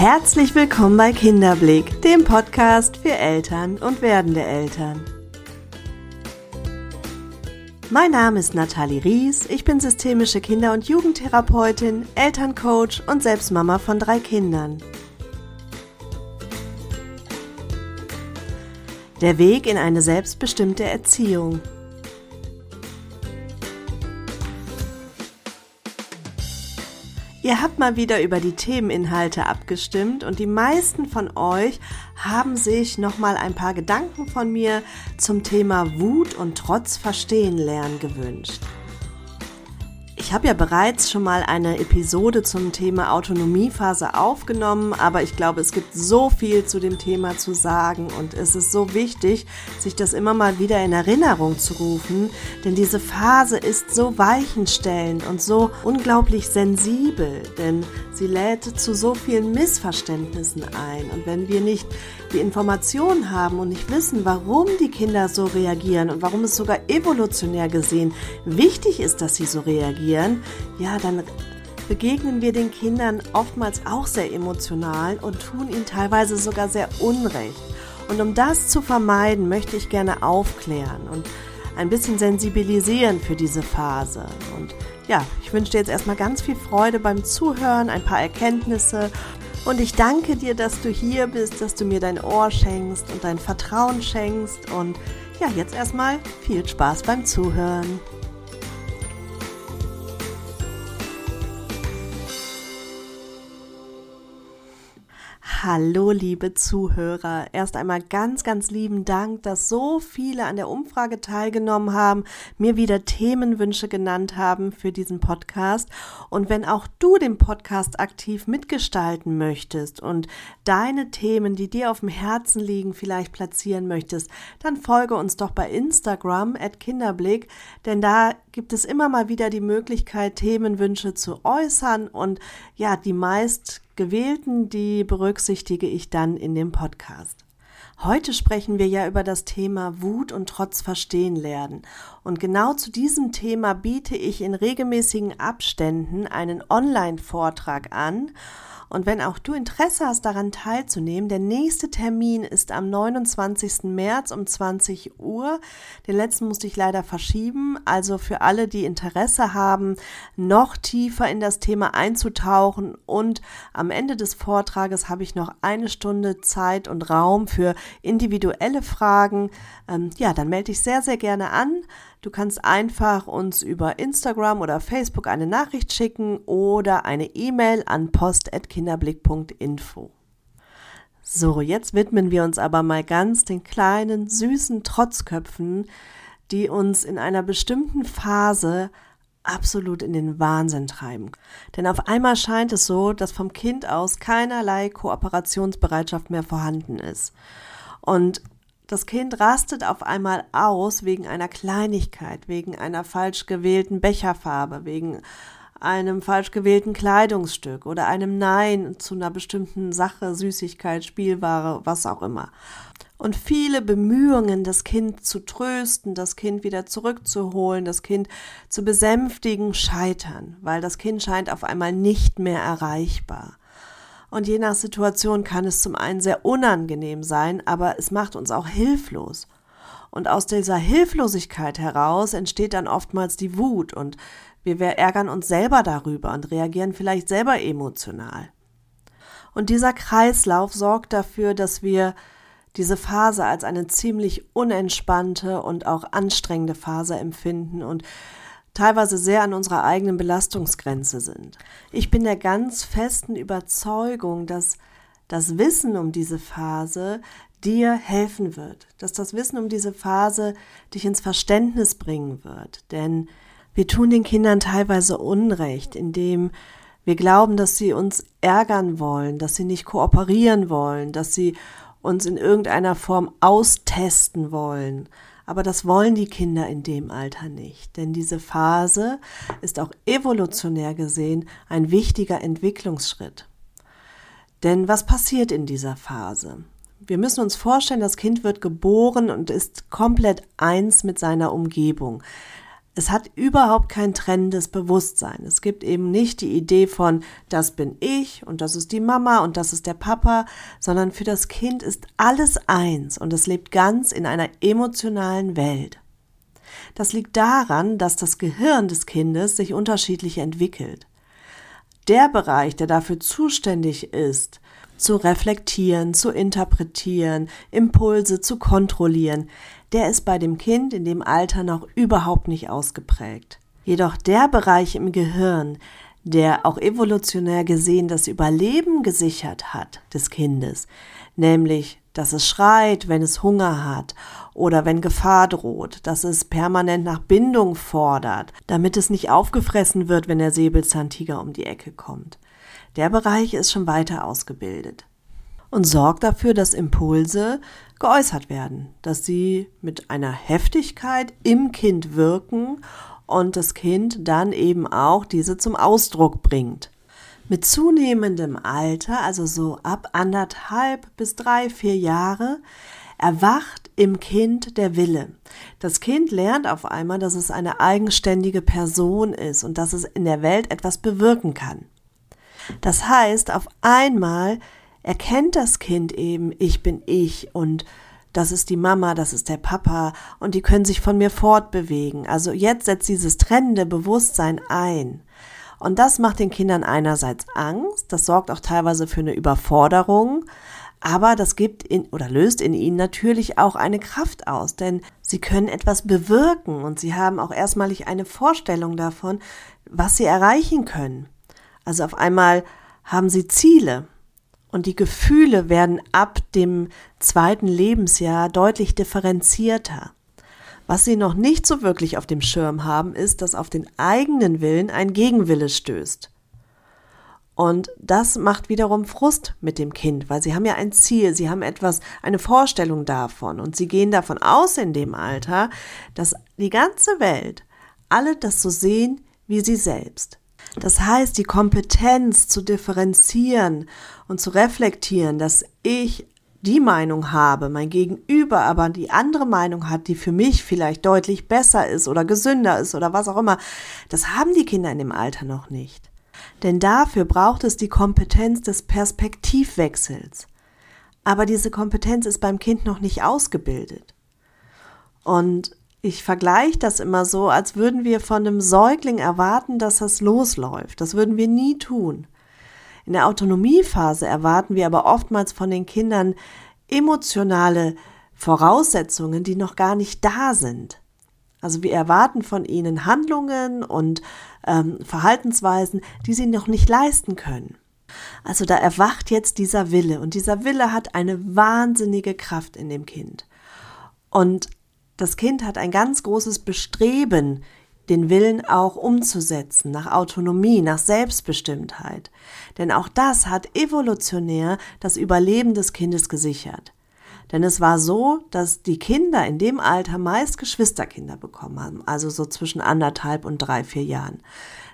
Herzlich willkommen bei Kinderblick, dem Podcast für Eltern und werdende Eltern. Mein Name ist Nathalie Ries, ich bin systemische Kinder- und Jugendtherapeutin, Elterncoach und selbst Mama von drei Kindern. Der Weg in eine selbstbestimmte Erziehung. Ihr habt mal wieder über die Themeninhalte abgestimmt und die meisten von euch haben sich nochmal ein paar Gedanken von mir zum Thema Wut und Trotz verstehen lernen gewünscht. Ich habe ja bereits schon mal eine Episode zum Thema Autonomiephase aufgenommen, aber ich glaube, es gibt so viel zu dem Thema zu sagen und es ist so wichtig, sich das immer mal wieder in Erinnerung zu rufen, denn diese Phase ist so weichenstellend und so unglaublich sensibel, denn sie lädt zu so vielen Missverständnissen ein und wenn wir nicht die Informationen haben und nicht wissen, warum die Kinder so reagieren und warum es sogar evolutionär gesehen wichtig ist, dass sie so reagieren, ja, dann begegnen wir den Kindern oftmals auch sehr emotional und tun ihnen teilweise sogar sehr unrecht. Und um das zu vermeiden, möchte ich gerne aufklären und ein bisschen sensibilisieren für diese Phase. Und ja, ich wünsche dir jetzt erstmal ganz viel Freude beim Zuhören, ein paar Erkenntnisse und ich danke dir, dass du hier bist, dass du mir dein Ohr schenkst und dein Vertrauen schenkst. Und ja, jetzt erstmal viel Spaß beim Zuhören. Hallo, liebe Zuhörer. Erst einmal ganz, ganz lieben Dank, dass so viele an der Umfrage teilgenommen haben, mir wieder Themenwünsche genannt haben für diesen Podcast. Und wenn auch du den Podcast aktiv mitgestalten möchtest und deine Themen, die dir auf dem Herzen liegen, vielleicht platzieren möchtest, dann folge uns doch bei Instagram at Kinderblick, denn da gibt es immer mal wieder die Möglichkeit, Themenwünsche zu äußern und ja, die meist gewählten, die berücksichtige ich dann in dem Podcast. Heute sprechen wir ja über das Thema Wut und Trotz verstehen lernen. Und genau zu diesem Thema biete ich in regelmäßigen Abständen einen Online-Vortrag an und wenn auch du Interesse hast, daran teilzunehmen, der nächste Termin ist am 29. März um 20 Uhr. Den letzten musste ich leider verschieben. Also für alle, die Interesse haben, noch tiefer in das Thema einzutauchen. Und am Ende des Vortrages habe ich noch eine Stunde Zeit und Raum für individuelle Fragen. Ähm, ja, dann melde dich sehr, sehr gerne an. Du kannst einfach uns über Instagram oder Facebook eine Nachricht schicken oder eine E-Mail an post.kinderblick.info. So, jetzt widmen wir uns aber mal ganz den kleinen, süßen Trotzköpfen, die uns in einer bestimmten Phase absolut in den Wahnsinn treiben. Denn auf einmal scheint es so, dass vom Kind aus keinerlei Kooperationsbereitschaft mehr vorhanden ist. Und das Kind rastet auf einmal aus wegen einer Kleinigkeit, wegen einer falsch gewählten Becherfarbe, wegen einem falsch gewählten Kleidungsstück oder einem Nein zu einer bestimmten Sache, Süßigkeit, Spielware, was auch immer. Und viele Bemühungen, das Kind zu trösten, das Kind wieder zurückzuholen, das Kind zu besänftigen, scheitern, weil das Kind scheint auf einmal nicht mehr erreichbar. Und je nach Situation kann es zum einen sehr unangenehm sein, aber es macht uns auch hilflos. Und aus dieser Hilflosigkeit heraus entsteht dann oftmals die Wut und wir ärgern uns selber darüber und reagieren vielleicht selber emotional. Und dieser Kreislauf sorgt dafür, dass wir diese Phase als eine ziemlich unentspannte und auch anstrengende Phase empfinden und teilweise sehr an unserer eigenen Belastungsgrenze sind. Ich bin der ganz festen Überzeugung, dass das Wissen um diese Phase dir helfen wird, dass das Wissen um diese Phase dich ins Verständnis bringen wird. Denn wir tun den Kindern teilweise Unrecht, indem wir glauben, dass sie uns ärgern wollen, dass sie nicht kooperieren wollen, dass sie uns in irgendeiner Form austesten wollen. Aber das wollen die Kinder in dem Alter nicht, denn diese Phase ist auch evolutionär gesehen ein wichtiger Entwicklungsschritt. Denn was passiert in dieser Phase? Wir müssen uns vorstellen, das Kind wird geboren und ist komplett eins mit seiner Umgebung. Es hat überhaupt kein trennendes Bewusstsein. Es gibt eben nicht die Idee von, das bin ich und das ist die Mama und das ist der Papa, sondern für das Kind ist alles eins und es lebt ganz in einer emotionalen Welt. Das liegt daran, dass das Gehirn des Kindes sich unterschiedlich entwickelt. Der Bereich, der dafür zuständig ist, zu reflektieren, zu interpretieren, Impulse zu kontrollieren, der ist bei dem Kind in dem Alter noch überhaupt nicht ausgeprägt. Jedoch der Bereich im Gehirn, der auch evolutionär gesehen das Überleben gesichert hat des Kindes, nämlich dass es schreit, wenn es Hunger hat oder wenn Gefahr droht, dass es permanent nach Bindung fordert, damit es nicht aufgefressen wird, wenn der Säbelzahntiger um die Ecke kommt. Der Bereich ist schon weiter ausgebildet und sorgt dafür, dass Impulse geäußert werden, dass sie mit einer Heftigkeit im Kind wirken und das Kind dann eben auch diese zum Ausdruck bringt. Mit zunehmendem Alter, also so ab anderthalb bis drei, vier Jahre, erwacht im Kind der Wille. Das Kind lernt auf einmal, dass es eine eigenständige Person ist und dass es in der Welt etwas bewirken kann. Das heißt, auf einmal erkennt das Kind eben, ich bin ich und das ist die Mama, das ist der Papa und die können sich von mir fortbewegen. Also jetzt setzt dieses trennende Bewusstsein ein. Und das macht den Kindern einerseits Angst, das sorgt auch teilweise für eine Überforderung, aber das gibt in oder löst in ihnen natürlich auch eine Kraft aus, denn sie können etwas bewirken und sie haben auch erstmalig eine Vorstellung davon, was sie erreichen können. Also auf einmal haben sie Ziele und die Gefühle werden ab dem zweiten Lebensjahr deutlich differenzierter. Was sie noch nicht so wirklich auf dem Schirm haben, ist, dass auf den eigenen Willen ein Gegenwille stößt. Und das macht wiederum Frust mit dem Kind, weil sie haben ja ein Ziel, sie haben etwas, eine Vorstellung davon und sie gehen davon aus in dem Alter, dass die ganze Welt alle das so sehen wie sie selbst. Das heißt, die Kompetenz zu differenzieren und zu reflektieren, dass ich die Meinung habe, mein Gegenüber aber die andere Meinung hat, die für mich vielleicht deutlich besser ist oder gesünder ist oder was auch immer, das haben die Kinder in dem Alter noch nicht. Denn dafür braucht es die Kompetenz des Perspektivwechsels. Aber diese Kompetenz ist beim Kind noch nicht ausgebildet. Und ich vergleiche das immer so, als würden wir von einem Säugling erwarten, dass das losläuft. Das würden wir nie tun. In der Autonomiephase erwarten wir aber oftmals von den Kindern emotionale Voraussetzungen, die noch gar nicht da sind. Also wir erwarten von ihnen Handlungen und ähm, Verhaltensweisen, die sie noch nicht leisten können. Also da erwacht jetzt dieser Wille und dieser Wille hat eine wahnsinnige Kraft in dem Kind. Und das Kind hat ein ganz großes Bestreben, den Willen auch umzusetzen, nach Autonomie, nach Selbstbestimmtheit. Denn auch das hat evolutionär das Überleben des Kindes gesichert. Denn es war so, dass die Kinder in dem Alter meist Geschwisterkinder bekommen haben, also so zwischen anderthalb und drei, vier Jahren.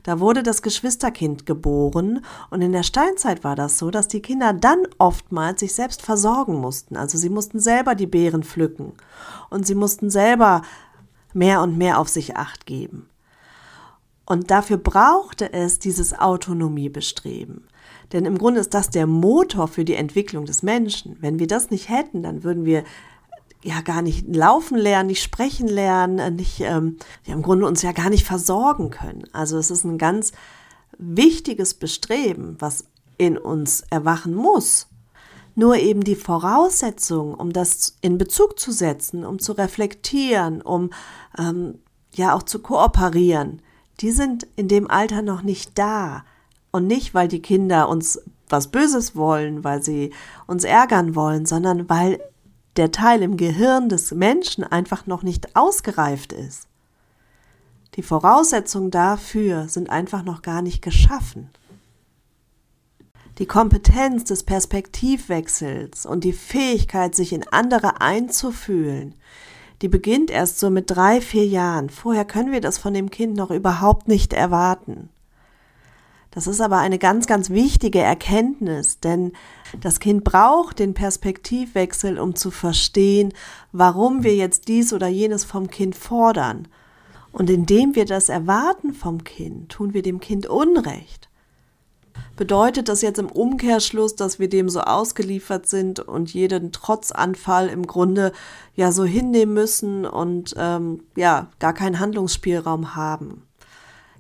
Da wurde das Geschwisterkind geboren und in der Steinzeit war das so, dass die Kinder dann oftmals sich selbst versorgen mussten. Also sie mussten selber die Beeren pflücken und sie mussten selber mehr und mehr auf sich acht geben. Und dafür brauchte es dieses Autonomiebestreben. Denn im Grunde ist das der Motor für die Entwicklung des Menschen. Wenn wir das nicht hätten, dann würden wir ja gar nicht laufen lernen, nicht sprechen lernen, äh, nicht ähm, ja, im Grunde uns ja gar nicht versorgen können. Also es ist ein ganz wichtiges Bestreben, was in uns erwachen muss. Nur eben die Voraussetzungen, um das in Bezug zu setzen, um zu reflektieren, um ähm, ja auch zu kooperieren, die sind in dem Alter noch nicht da. Und nicht, weil die Kinder uns was Böses wollen, weil sie uns ärgern wollen, sondern weil der Teil im Gehirn des Menschen einfach noch nicht ausgereift ist. Die Voraussetzungen dafür sind einfach noch gar nicht geschaffen. Die Kompetenz des Perspektivwechsels und die Fähigkeit, sich in andere einzufühlen, die beginnt erst so mit drei, vier Jahren. Vorher können wir das von dem Kind noch überhaupt nicht erwarten. Das ist aber eine ganz, ganz wichtige Erkenntnis, denn das Kind braucht den Perspektivwechsel, um zu verstehen, warum wir jetzt dies oder jenes vom Kind fordern. Und indem wir das erwarten vom Kind, tun wir dem Kind Unrecht. Bedeutet das jetzt im Umkehrschluss, dass wir dem so ausgeliefert sind und jeden Trotzanfall im Grunde ja so hinnehmen müssen und ähm, ja gar keinen Handlungsspielraum haben?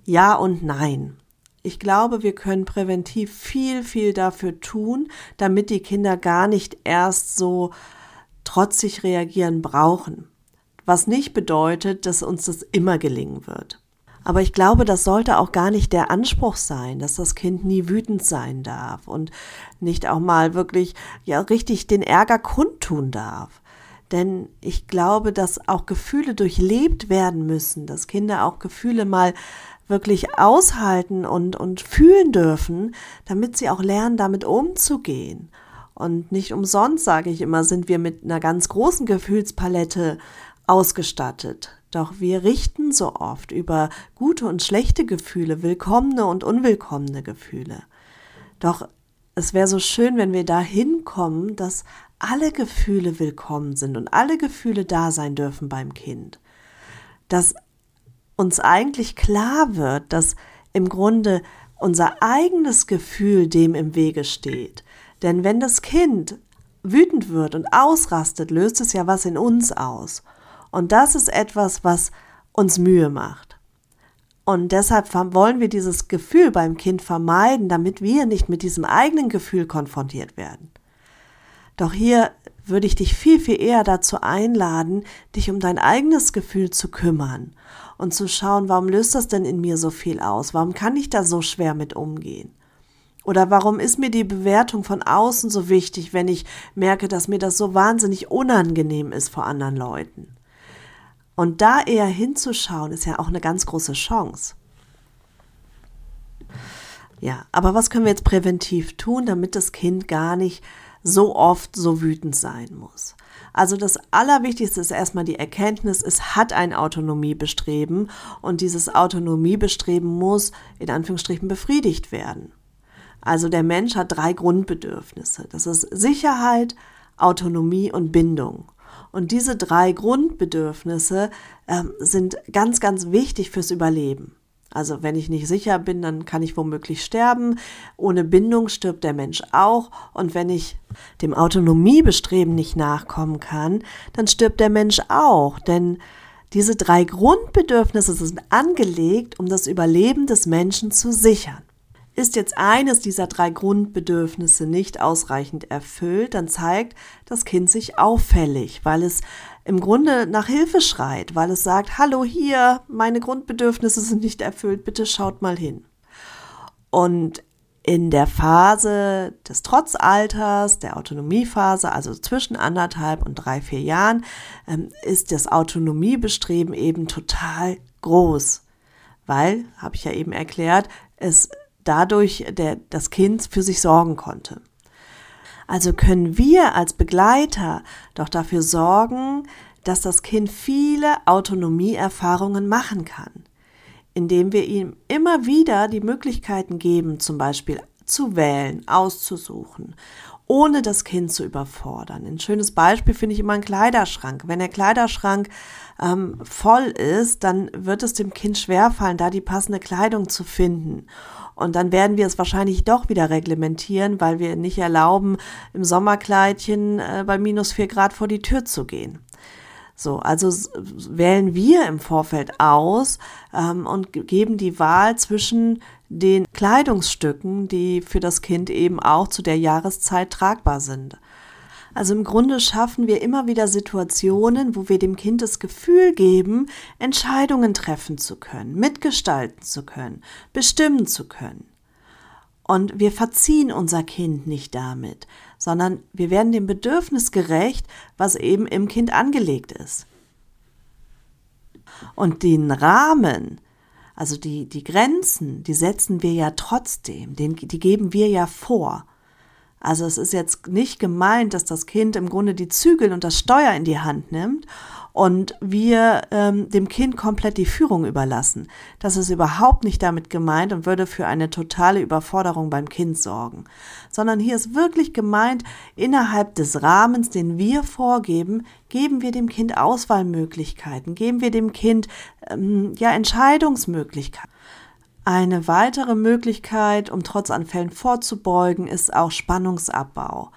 Ja und nein. Ich glaube, wir können präventiv viel, viel dafür tun, damit die Kinder gar nicht erst so trotzig reagieren brauchen was nicht bedeutet, dass uns das immer gelingen wird. Aber ich glaube, das sollte auch gar nicht der Anspruch sein, dass das Kind nie wütend sein darf und nicht auch mal wirklich, ja, richtig den Ärger kundtun darf. Denn ich glaube, dass auch Gefühle durchlebt werden müssen, dass Kinder auch Gefühle mal wirklich aushalten und, und fühlen dürfen, damit sie auch lernen, damit umzugehen. Und nicht umsonst, sage ich immer, sind wir mit einer ganz großen Gefühlspalette ausgestattet. Doch wir richten so oft über gute und schlechte Gefühle, willkommene und unwillkommene Gefühle. Doch es wäre so schön, wenn wir da hinkommen, dass alle Gefühle willkommen sind und alle Gefühle da sein dürfen beim Kind. Dass uns eigentlich klar wird, dass im Grunde unser eigenes Gefühl dem im Wege steht. Denn wenn das Kind wütend wird und ausrastet, löst es ja was in uns aus. Und das ist etwas, was uns Mühe macht. Und deshalb wollen wir dieses Gefühl beim Kind vermeiden, damit wir nicht mit diesem eigenen Gefühl konfrontiert werden. Doch hier würde ich dich viel, viel eher dazu einladen, dich um dein eigenes Gefühl zu kümmern und zu schauen, warum löst das denn in mir so viel aus? Warum kann ich da so schwer mit umgehen? Oder warum ist mir die Bewertung von außen so wichtig, wenn ich merke, dass mir das so wahnsinnig unangenehm ist vor anderen Leuten? Und da eher hinzuschauen, ist ja auch eine ganz große Chance. Ja, aber was können wir jetzt präventiv tun, damit das Kind gar nicht so oft so wütend sein muss? Also das Allerwichtigste ist erstmal die Erkenntnis, es hat ein Autonomiebestreben und dieses Autonomiebestreben muss in Anführungsstrichen befriedigt werden. Also der Mensch hat drei Grundbedürfnisse. Das ist Sicherheit, Autonomie und Bindung. Und diese drei Grundbedürfnisse äh, sind ganz, ganz wichtig fürs Überleben. Also wenn ich nicht sicher bin, dann kann ich womöglich sterben. Ohne Bindung stirbt der Mensch auch. Und wenn ich dem Autonomiebestreben nicht nachkommen kann, dann stirbt der Mensch auch. Denn diese drei Grundbedürfnisse sind angelegt, um das Überleben des Menschen zu sichern. Ist jetzt eines dieser drei Grundbedürfnisse nicht ausreichend erfüllt, dann zeigt das Kind sich auffällig, weil es im Grunde nach Hilfe schreit, weil es sagt, hallo hier, meine Grundbedürfnisse sind nicht erfüllt, bitte schaut mal hin. Und in der Phase des Trotzalters, der Autonomiephase, also zwischen anderthalb und drei, vier Jahren, ähm, ist das Autonomiebestreben eben total groß. Weil, habe ich ja eben erklärt, es dadurch der, das Kind für sich sorgen konnte. Also können wir als Begleiter doch dafür sorgen, dass das Kind viele Autonomieerfahrungen machen kann, indem wir ihm immer wieder die Möglichkeiten geben, zum Beispiel zu wählen, auszusuchen, ohne das Kind zu überfordern. Ein schönes Beispiel finde ich immer ein Kleiderschrank. Wenn der Kleiderschrank ähm, voll ist, dann wird es dem Kind schwerfallen, da die passende Kleidung zu finden. Und dann werden wir es wahrscheinlich doch wieder reglementieren, weil wir nicht erlauben, im Sommerkleidchen äh, bei minus vier Grad vor die Tür zu gehen. So, also wählen wir im Vorfeld aus ähm, und geben die Wahl zwischen den Kleidungsstücken, die für das Kind eben auch zu der Jahreszeit tragbar sind. Also im Grunde schaffen wir immer wieder Situationen, wo wir dem Kind das Gefühl geben, Entscheidungen treffen zu können, mitgestalten zu können, bestimmen zu können. Und wir verziehen unser Kind nicht damit, sondern wir werden dem Bedürfnis gerecht, was eben im Kind angelegt ist. Und den Rahmen, also die, die Grenzen, die setzen wir ja trotzdem, den, die geben wir ja vor. Also es ist jetzt nicht gemeint, dass das Kind im Grunde die Zügel und das Steuer in die Hand nimmt und wir ähm, dem Kind komplett die Führung überlassen. Das ist überhaupt nicht damit gemeint und würde für eine totale Überforderung beim Kind sorgen. Sondern hier ist wirklich gemeint, innerhalb des Rahmens, den wir vorgeben, geben wir dem Kind Auswahlmöglichkeiten, geben wir dem Kind ähm, ja Entscheidungsmöglichkeiten. Eine weitere Möglichkeit, um Trotzanfällen vorzubeugen, ist auch Spannungsabbau.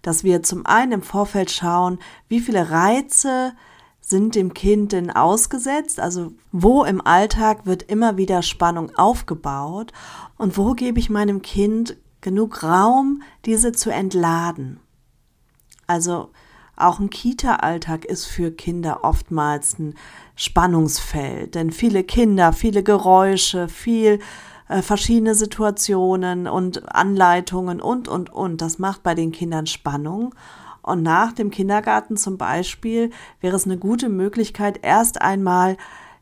Dass wir zum einen im Vorfeld schauen, wie viele Reize sind dem Kind denn ausgesetzt? Also wo im Alltag wird immer wieder Spannung aufgebaut und wo gebe ich meinem Kind genug Raum, diese zu entladen? Also auch ein Kita-Alltag ist für Kinder oftmals ein Spannungsfeld, denn viele Kinder, viele Geräusche, viel äh, verschiedene Situationen und Anleitungen und, und, und, das macht bei den Kindern Spannung und nach dem Kindergarten zum Beispiel wäre es eine gute Möglichkeit, erst einmal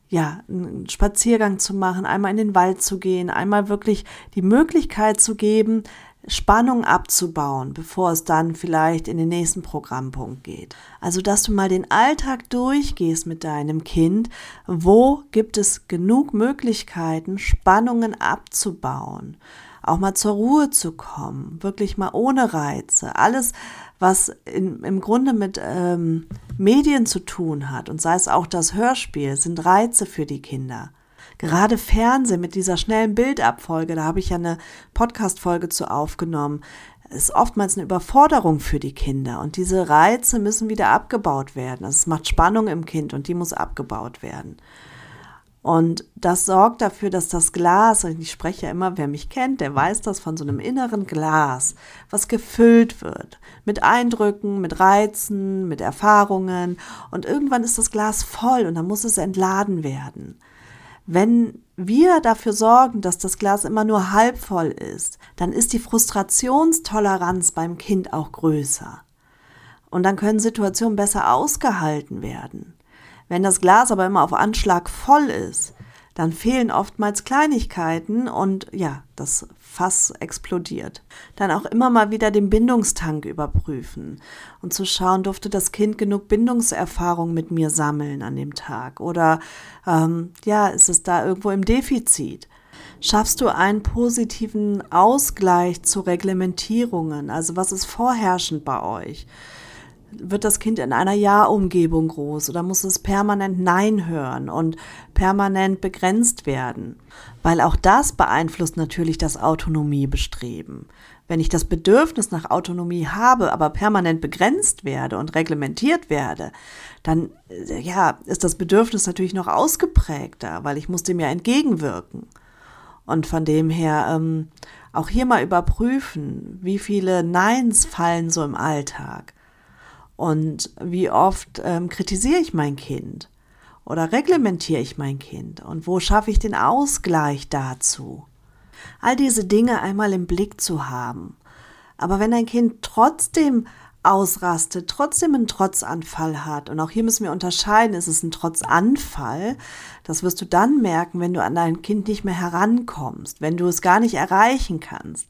ja, einen Spaziergang zu machen, einmal in den Wald zu gehen, einmal wirklich die Möglichkeit zu geben, Spannung abzubauen, bevor es dann vielleicht in den nächsten Programmpunkt geht. Also, dass du mal den Alltag durchgehst mit deinem Kind, wo gibt es genug Möglichkeiten, Spannungen abzubauen, auch mal zur Ruhe zu kommen, wirklich mal ohne Reize, alles, was in, im Grunde mit ähm, Medien zu tun hat, und sei es auch das Hörspiel, sind Reize für die Kinder. Gerade Fernsehen mit dieser schnellen Bildabfolge, da habe ich ja eine Podcast-Folge zu aufgenommen, ist oftmals eine Überforderung für die Kinder. Und diese Reize müssen wieder abgebaut werden. Also es macht Spannung im Kind und die muss abgebaut werden. Und das sorgt dafür, dass das Glas, ich spreche ja immer, wer mich kennt, der weiß das von so einem inneren Glas, was gefüllt wird mit Eindrücken, mit Reizen, mit Erfahrungen. Und irgendwann ist das Glas voll und dann muss es entladen werden. Wenn wir dafür sorgen, dass das Glas immer nur halb voll ist, dann ist die Frustrationstoleranz beim Kind auch größer. Und dann können Situationen besser ausgehalten werden. Wenn das Glas aber immer auf Anschlag voll ist, dann fehlen oftmals Kleinigkeiten und ja, das Fass explodiert. Dann auch immer mal wieder den Bindungstank überprüfen und zu schauen, durfte das Kind genug Bindungserfahrung mit mir sammeln an dem Tag oder ähm, ja, ist es da irgendwo im Defizit? Schaffst du einen positiven Ausgleich zu Reglementierungen? Also was ist vorherrschend bei euch? Wird das Kind in einer Ja-Umgebung groß oder muss es permanent Nein hören und permanent begrenzt werden? Weil auch das beeinflusst natürlich das Autonomiebestreben. Wenn ich das Bedürfnis nach Autonomie habe, aber permanent begrenzt werde und reglementiert werde, dann äh, ja, ist das Bedürfnis natürlich noch ausgeprägter, weil ich muss dem ja entgegenwirken. Und von dem her ähm, auch hier mal überprüfen, wie viele Neins fallen so im Alltag. Und wie oft ähm, kritisiere ich mein Kind? Oder reglementiere ich mein Kind? Und wo schaffe ich den Ausgleich dazu? All diese Dinge einmal im Blick zu haben. Aber wenn ein Kind trotzdem ausrastet, trotzdem einen Trotzanfall hat. Und auch hier müssen wir unterscheiden, ist es ein Trotzanfall? Das wirst du dann merken, wenn du an dein Kind nicht mehr herankommst, wenn du es gar nicht erreichen kannst.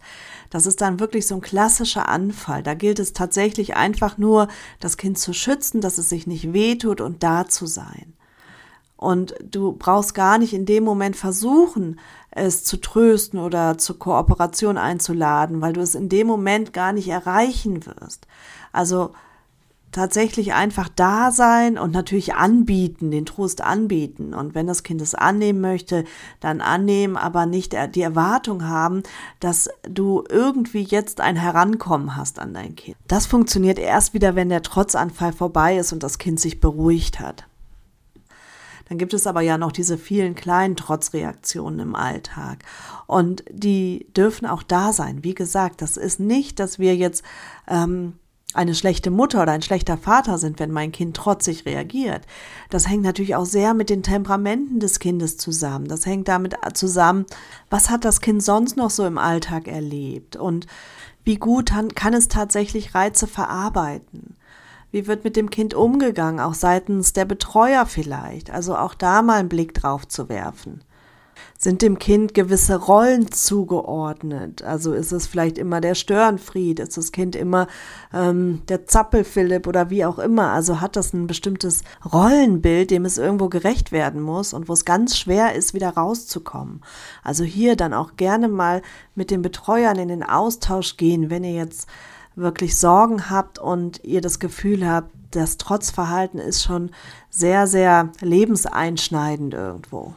Das ist dann wirklich so ein klassischer Anfall. Da gilt es tatsächlich einfach nur, das Kind zu schützen, dass es sich nicht wehtut und da zu sein. Und du brauchst gar nicht in dem Moment versuchen, es zu trösten oder zur Kooperation einzuladen, weil du es in dem Moment gar nicht erreichen wirst. Also tatsächlich einfach da sein und natürlich anbieten, den Trost anbieten. Und wenn das Kind es annehmen möchte, dann annehmen, aber nicht die Erwartung haben, dass du irgendwie jetzt ein Herankommen hast an dein Kind. Das funktioniert erst wieder, wenn der Trotzanfall vorbei ist und das Kind sich beruhigt hat. Dann gibt es aber ja noch diese vielen kleinen Trotzreaktionen im Alltag. Und die dürfen auch da sein. Wie gesagt, das ist nicht, dass wir jetzt ähm, eine schlechte Mutter oder ein schlechter Vater sind, wenn mein Kind trotzig reagiert. Das hängt natürlich auch sehr mit den Temperamenten des Kindes zusammen. Das hängt damit zusammen, was hat das Kind sonst noch so im Alltag erlebt und wie gut kann es tatsächlich Reize verarbeiten. Wie wird mit dem Kind umgegangen, auch seitens der Betreuer vielleicht? Also auch da mal einen Blick drauf zu werfen. Sind dem Kind gewisse Rollen zugeordnet? Also ist es vielleicht immer der Störenfried? Ist das Kind immer ähm, der Zappelphilipp oder wie auch immer? Also hat das ein bestimmtes Rollenbild, dem es irgendwo gerecht werden muss und wo es ganz schwer ist, wieder rauszukommen. Also hier dann auch gerne mal mit den Betreuern in den Austausch gehen, wenn ihr jetzt wirklich Sorgen habt und ihr das Gefühl habt, das Trotzverhalten ist schon sehr, sehr lebenseinschneidend irgendwo.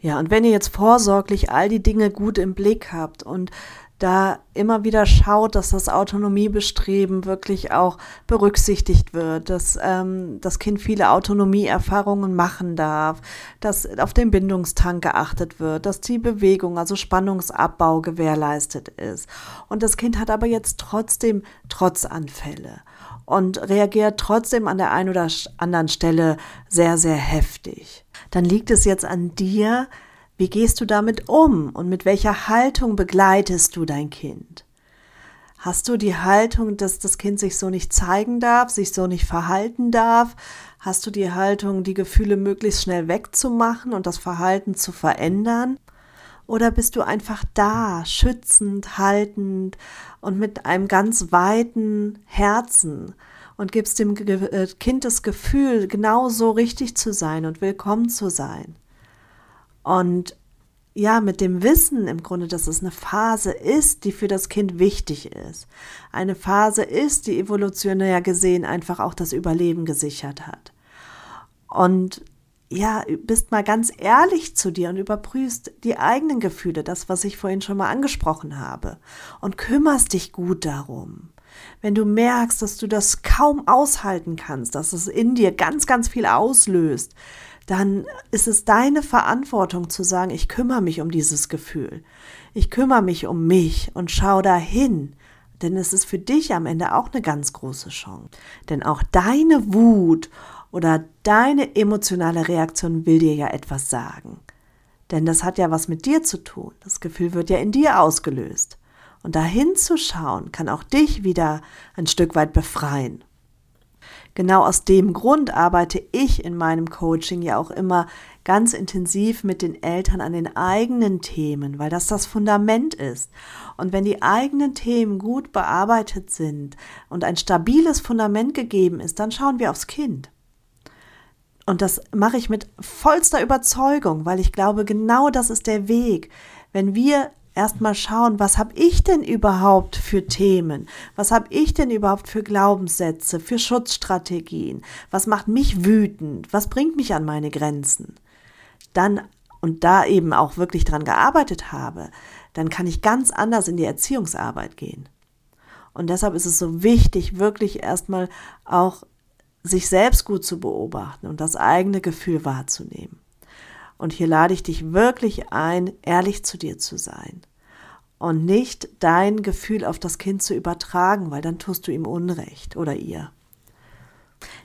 Ja, und wenn ihr jetzt vorsorglich all die Dinge gut im Blick habt und da immer wieder schaut, dass das Autonomiebestreben wirklich auch berücksichtigt wird, dass ähm, das Kind viele Autonomieerfahrungen machen darf, dass auf den Bindungstank geachtet wird, dass die Bewegung, also Spannungsabbau gewährleistet ist. Und das Kind hat aber jetzt trotzdem Trotzanfälle und reagiert trotzdem an der einen oder anderen Stelle sehr, sehr heftig dann liegt es jetzt an dir, wie gehst du damit um und mit welcher Haltung begleitest du dein Kind? Hast du die Haltung, dass das Kind sich so nicht zeigen darf, sich so nicht verhalten darf? Hast du die Haltung, die Gefühle möglichst schnell wegzumachen und das Verhalten zu verändern? Oder bist du einfach da, schützend, haltend und mit einem ganz weiten Herzen und gibst dem äh, Kind das Gefühl, genau so richtig zu sein und willkommen zu sein. Und ja, mit dem Wissen im Grunde, dass es eine Phase ist, die für das Kind wichtig ist. Eine Phase ist, die evolutionär gesehen einfach auch das Überleben gesichert hat. Und ja, bist mal ganz ehrlich zu dir und überprüfst die eigenen Gefühle, das, was ich vorhin schon mal angesprochen habe, und kümmerst dich gut darum wenn du merkst, dass du das kaum aushalten kannst, dass es in dir ganz, ganz viel auslöst, dann ist es deine Verantwortung zu sagen, ich kümmere mich um dieses Gefühl. Ich kümmere mich um mich und schau dahin. Denn es ist für dich am Ende auch eine ganz große Chance. Denn auch deine Wut oder deine emotionale Reaktion will dir ja etwas sagen. Denn das hat ja was mit dir zu tun. Das Gefühl wird ja in dir ausgelöst. Und dahin zu schauen, kann auch dich wieder ein Stück weit befreien. Genau aus dem Grund arbeite ich in meinem Coaching ja auch immer ganz intensiv mit den Eltern an den eigenen Themen, weil das das Fundament ist. Und wenn die eigenen Themen gut bearbeitet sind und ein stabiles Fundament gegeben ist, dann schauen wir aufs Kind. Und das mache ich mit vollster Überzeugung, weil ich glaube, genau das ist der Weg. Wenn wir erstmal schauen, was habe ich denn überhaupt für Themen? Was habe ich denn überhaupt für Glaubenssätze, für Schutzstrategien? Was macht mich wütend? Was bringt mich an meine Grenzen? Dann und da eben auch wirklich dran gearbeitet habe, dann kann ich ganz anders in die Erziehungsarbeit gehen. Und deshalb ist es so wichtig, wirklich erstmal auch sich selbst gut zu beobachten und das eigene Gefühl wahrzunehmen. Und hier lade ich dich wirklich ein, ehrlich zu dir zu sein und nicht dein Gefühl auf das Kind zu übertragen, weil dann tust du ihm Unrecht oder ihr.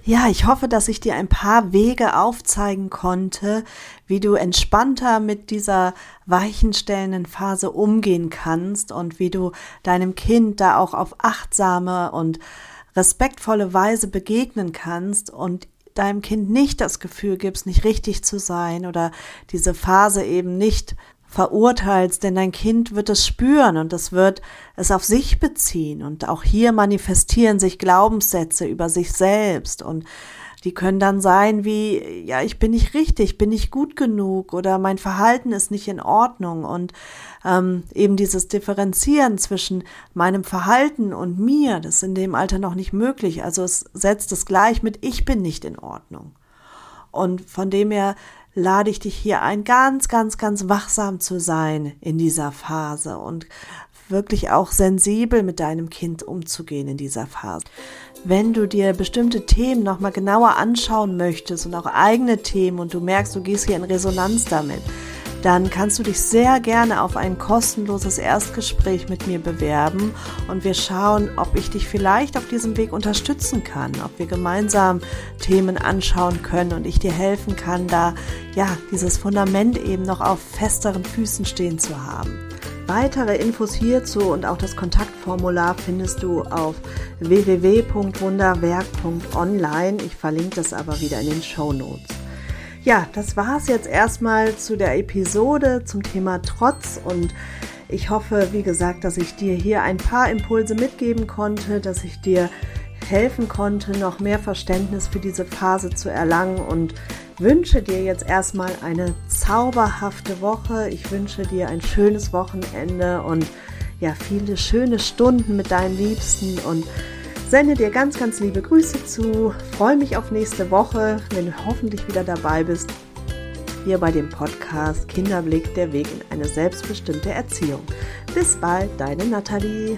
Ja, ich hoffe, dass ich dir ein paar Wege aufzeigen konnte, wie du entspannter mit dieser weichenstellenden Phase umgehen kannst und wie du deinem Kind da auch auf achtsame und respektvolle Weise begegnen kannst und deinem Kind nicht das Gefühl gibst, nicht richtig zu sein oder diese Phase eben nicht verurteilst, denn dein Kind wird es spüren und es wird es auf sich beziehen. Und auch hier manifestieren sich Glaubenssätze über sich selbst und die können dann sein wie, ja, ich bin nicht richtig, bin nicht gut genug oder mein Verhalten ist nicht in Ordnung. Und ähm, eben dieses Differenzieren zwischen meinem Verhalten und mir, das ist in dem Alter noch nicht möglich. Also es setzt es gleich mit, ich bin nicht in Ordnung. Und von dem her lade ich dich hier ein, ganz, ganz, ganz wachsam zu sein in dieser Phase und wirklich auch sensibel mit deinem Kind umzugehen in dieser Phase. Wenn du dir bestimmte Themen nochmal genauer anschauen möchtest und auch eigene Themen und du merkst, du gehst hier in Resonanz damit, dann kannst du dich sehr gerne auf ein kostenloses Erstgespräch mit mir bewerben und wir schauen, ob ich dich vielleicht auf diesem Weg unterstützen kann, ob wir gemeinsam Themen anschauen können und ich dir helfen kann, da ja dieses Fundament eben noch auf festeren Füßen stehen zu haben. Weitere Infos hierzu und auch das Kontaktformular findest du auf www.wunderwerk.online. Ich verlinke das aber wieder in den Show Notes. Ja, das war es jetzt erstmal zu der Episode zum Thema Trotz und ich hoffe, wie gesagt, dass ich dir hier ein paar Impulse mitgeben konnte, dass ich dir helfen konnte, noch mehr Verständnis für diese Phase zu erlangen und wünsche dir jetzt erstmal eine zauberhafte Woche. Ich wünsche dir ein schönes Wochenende und ja, viele schöne Stunden mit deinen Liebsten und sende dir ganz, ganz liebe Grüße zu. Freue mich auf nächste Woche, wenn du hoffentlich wieder dabei bist. Hier bei dem Podcast Kinderblick, der Weg in eine selbstbestimmte Erziehung. Bis bald, deine Nathalie.